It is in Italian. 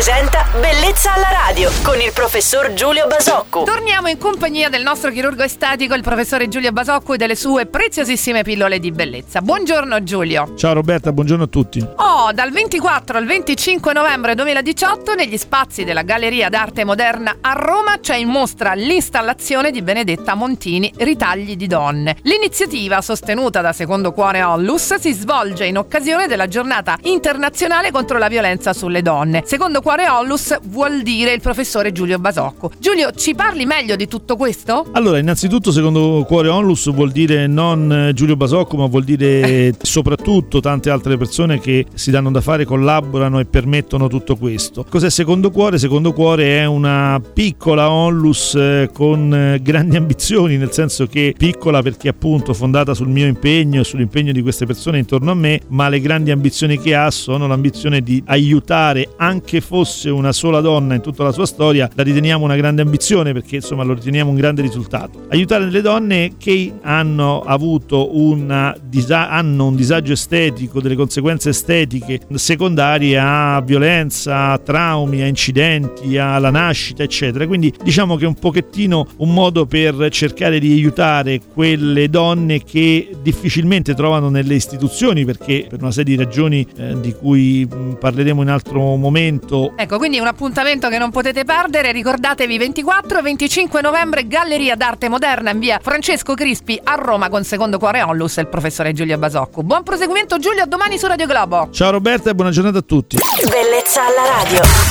presenta Bellezza alla radio con il professor Giulio Basocco. Torniamo in compagnia del nostro chirurgo estetico, il professore Giulio Basocco e delle sue preziosissime pillole di bellezza. Buongiorno Giulio. Ciao Roberta, buongiorno a tutti. Oh, dal 24 al 25 novembre 2018 negli spazi della Galleria d'Arte Moderna a Roma c'è in mostra l'installazione di Benedetta Montini Ritagli di donne. L'iniziativa, sostenuta da Secondo Cuore Ollus, si svolge in occasione della giornata internazionale contro la violenza sulle donne. Secondo Cuore Ollus vuol dire il professore Giulio Basocco. Giulio, ci parli meglio di tutto questo? Allora, innanzitutto, secondo Cuore Onlus vuol dire non eh, Giulio Basocco, ma vuol dire soprattutto tante altre persone che si danno da fare, collaborano e permettono tutto questo. Cos'è Secondo Cuore? Secondo Cuore è una piccola Onlus eh, con eh, grandi ambizioni, nel senso che piccola perché appunto fondata sul mio impegno e sull'impegno di queste persone intorno a me, ma le grandi ambizioni che ha sono l'ambizione di aiutare anche fosse una sola donna in tutta la sua storia, la riteniamo una grande ambizione perché insomma lo riteniamo un grande risultato. Aiutare le donne che hanno avuto una hanno un disagio estetico, delle conseguenze estetiche secondarie a violenza, a traumi, a incidenti, alla nascita, eccetera. Quindi diciamo che è un pochettino un modo per cercare di aiutare quelle donne che difficilmente trovano nelle istituzioni perché per una serie di ragioni eh, di cui parleremo in altro momento Ecco, quindi un appuntamento che non potete perdere. Ricordatevi 24 e 25 novembre Galleria d'Arte Moderna in via Francesco Crispi a Roma con Secondo Cuore Onlus e il professore Giulio Basocco. Buon proseguimento Giulio, a domani su Radio Globo. Ciao Roberta e buona giornata a tutti. Bellezza alla radio.